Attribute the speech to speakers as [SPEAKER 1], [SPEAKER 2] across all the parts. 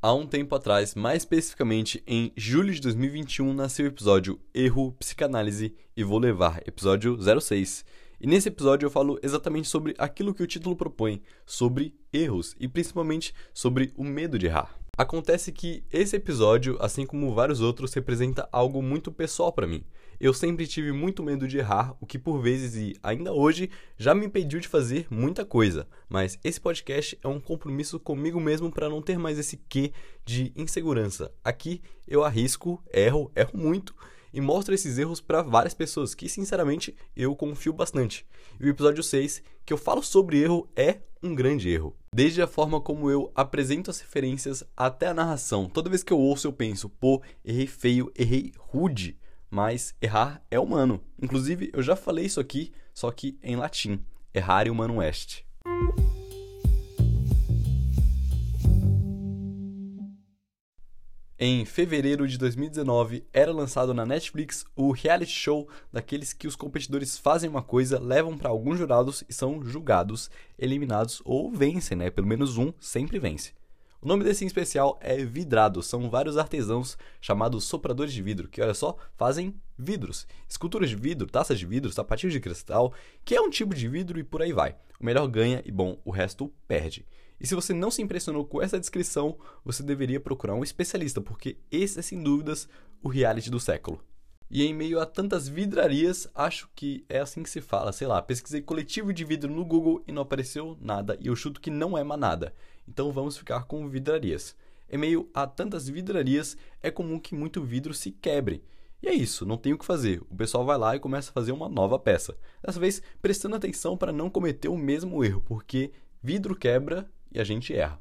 [SPEAKER 1] Há um tempo atrás, mais especificamente em julho de 2021, nasceu o episódio Erro, Psicanálise e Vou Levar, episódio 06. E nesse episódio eu falo exatamente sobre aquilo que o título propõe, sobre erros e principalmente sobre o medo de errar. Acontece que esse episódio, assim como vários outros, representa algo muito pessoal para mim. Eu sempre tive muito medo de errar, o que por vezes e ainda hoje já me impediu de fazer muita coisa. Mas esse podcast é um compromisso comigo mesmo para não ter mais esse quê de insegurança. Aqui eu arrisco, erro, erro muito e mostro esses erros para várias pessoas que, sinceramente, eu confio bastante. E o episódio 6, que eu falo sobre erro, é um grande erro. Desde a forma como eu apresento as referências até a narração. Toda vez que eu ouço, eu penso, pô, errei feio, errei rude mas errar é humano. Inclusive, eu já falei isso aqui, só que em latim. Errare humano est. Em fevereiro de 2019, era lançado na Netflix o reality show daqueles que os competidores fazem uma coisa, levam para alguns jurados e são julgados, eliminados ou vencem, né? Pelo menos um sempre vence. O nome desse em especial é vidrado. São vários artesãos chamados sopradores de vidro, que olha só, fazem vidros, esculturas de vidro, taças de vidro, sapatinhos de cristal, que é um tipo de vidro e por aí vai. O melhor ganha e bom, o resto perde. E se você não se impressionou com essa descrição, você deveria procurar um especialista, porque esse é sem dúvidas o reality do século. E em meio a tantas vidrarias, acho que é assim que se fala, sei lá, pesquisei coletivo de vidro no Google e não apareceu nada, e eu chuto que não é manada então vamos ficar com vidrarias. Em meio a tantas vidrarias, é comum que muito vidro se quebre. E é isso, não tem o que fazer. O pessoal vai lá e começa a fazer uma nova peça. Dessa vez, prestando atenção para não cometer o mesmo erro, porque vidro quebra e a gente erra.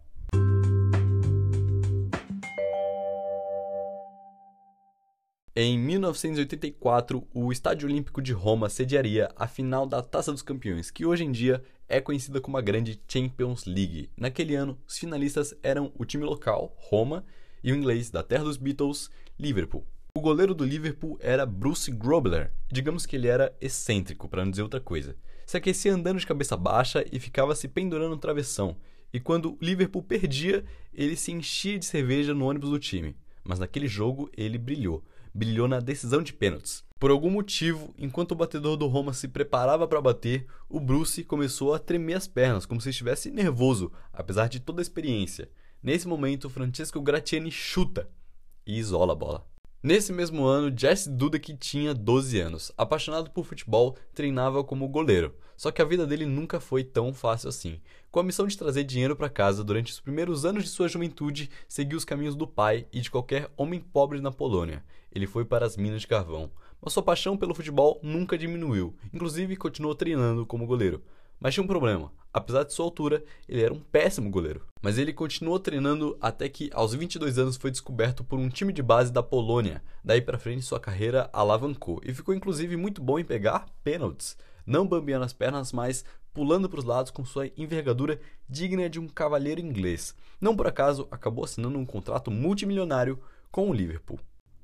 [SPEAKER 1] Em 1984, o Estádio Olímpico de Roma sediaria a final da Taça dos Campeões, que hoje em dia é conhecida como a grande Champions League. Naquele ano, os finalistas eram o time local, Roma, e o inglês da terra dos Beatles, Liverpool. O goleiro do Liverpool era Bruce Grobler. Digamos que ele era excêntrico, para não dizer outra coisa. Se aquecia andando de cabeça baixa e ficava se pendurando no travessão. E quando o Liverpool perdia, ele se enchia de cerveja no ônibus do time. Mas naquele jogo ele brilhou brilhou na decisão de pênaltis. Por algum motivo, enquanto o batedor do Roma se preparava para bater, o Bruce começou a tremer as pernas, como se estivesse nervoso, apesar de toda a experiência. Nesse momento, Francesco Gratiani chuta e isola a bola. Nesse mesmo ano, Jesse Dudek tinha 12 anos. Apaixonado por futebol, treinava como goleiro. Só que a vida dele nunca foi tão fácil assim. Com a missão de trazer dinheiro para casa durante os primeiros anos de sua juventude, seguiu os caminhos do pai e de qualquer homem pobre na Polônia. Ele foi para as minas de carvão. Mas sua paixão pelo futebol nunca diminuiu. Inclusive, continuou treinando como goleiro. Mas tinha um problema. Apesar de sua altura, ele era um péssimo goleiro. Mas ele continuou treinando até que, aos 22 anos, foi descoberto por um time de base da Polônia. Daí para frente, sua carreira alavancou e ficou inclusive muito bom em pegar pênaltis, não bambeando as pernas, mas pulando para os lados com sua envergadura digna de um cavalheiro inglês. Não por acaso, acabou assinando um contrato multimilionário com o Liverpool.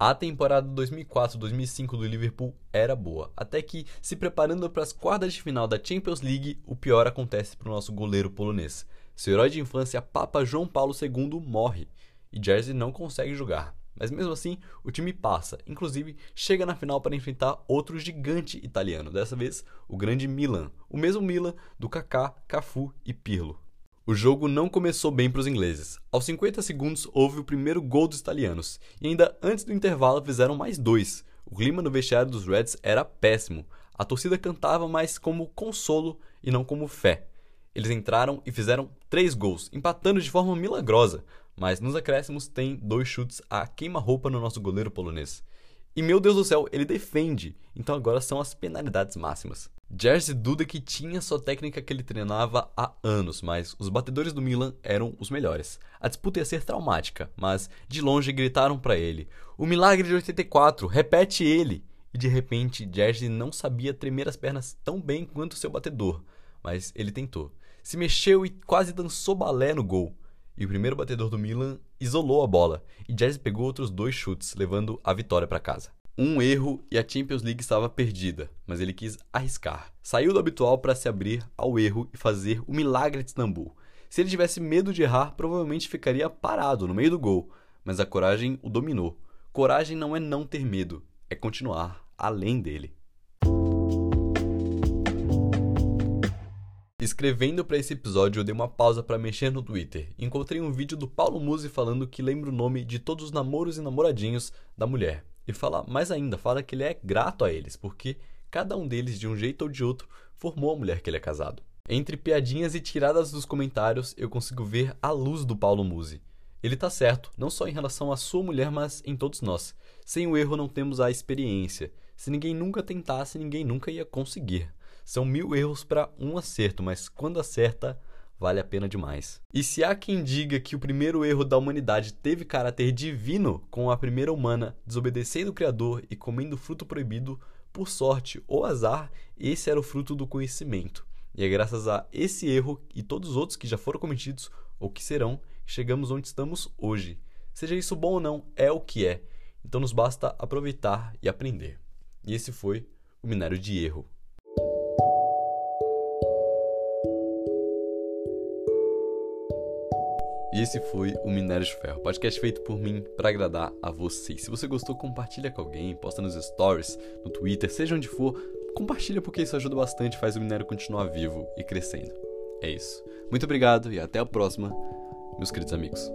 [SPEAKER 1] A temporada 2004-2005 do Liverpool era boa, até que, se preparando para as quartas de final da Champions League, o pior acontece para o nosso goleiro polonês. Seu herói de infância, Papa João Paulo II, morre e Jersey não consegue jogar. Mas mesmo assim, o time passa, inclusive chega na final para enfrentar outro gigante italiano, dessa vez o grande Milan, o mesmo Milan do Kaká, Cafu e Pirlo. O jogo não começou bem para os ingleses. Aos 50 segundos houve o primeiro gol dos italianos, e ainda antes do intervalo fizeram mais dois. O clima no vestiário dos Reds era péssimo. A torcida cantava mais como consolo e não como fé. Eles entraram e fizeram três gols, empatando de forma milagrosa, mas nos acréscimos tem dois chutes a queima-roupa no nosso goleiro polonês. E meu Deus do céu, ele defende, então agora são as penalidades máximas. Jerzy Dudek tinha sua técnica que ele treinava há anos, mas os batedores do Milan eram os melhores. A disputa ia ser traumática, mas de longe gritaram para ele: "O milagre de 84, repete ele!" E de repente, Jerzy não sabia tremer as pernas tão bem quanto seu batedor, mas ele tentou. Se mexeu e quase dançou balé no gol. E o primeiro batedor do Milan isolou a bola, e Jerzy pegou outros dois chutes, levando a vitória para casa. Um erro e a Champions League estava perdida, mas ele quis arriscar. Saiu do habitual para se abrir ao erro e fazer o milagre de Istambul. Se ele tivesse medo de errar, provavelmente ficaria parado no meio do gol, mas a coragem o dominou. Coragem não é não ter medo, é continuar além dele. Escrevendo para esse episódio, eu dei uma pausa para mexer no Twitter. Encontrei um vídeo do Paulo Musi falando que lembra o nome de todos os namoros e namoradinhos da mulher. E fala mais ainda, fala que ele é grato a eles, porque cada um deles, de um jeito ou de outro, formou a mulher que ele é casado. Entre piadinhas e tiradas dos comentários, eu consigo ver a luz do Paulo Musi. Ele tá certo, não só em relação à sua mulher, mas em todos nós. Sem o erro não temos a experiência. Se ninguém nunca tentasse, ninguém nunca ia conseguir. São mil erros para um acerto, mas quando acerta, vale a pena demais. E se há quem diga que o primeiro erro da humanidade teve caráter divino, com a primeira humana desobedecendo o Criador e comendo fruto proibido, por sorte ou azar, esse era o fruto do conhecimento. E é graças a esse erro e todos os outros que já foram cometidos ou que serão chegamos onde estamos hoje. Seja isso bom ou não, é o que é. Então nos basta aproveitar e aprender. E esse foi o minério de erro. E esse foi o Minério de Ferro, podcast feito por mim para agradar a vocês. Se você gostou, compartilha com alguém, posta nos stories, no Twitter, seja onde for, compartilha porque isso ajuda bastante, faz o minério continuar vivo e crescendo. É isso. Muito obrigado e até a próxima meus queridos amigos.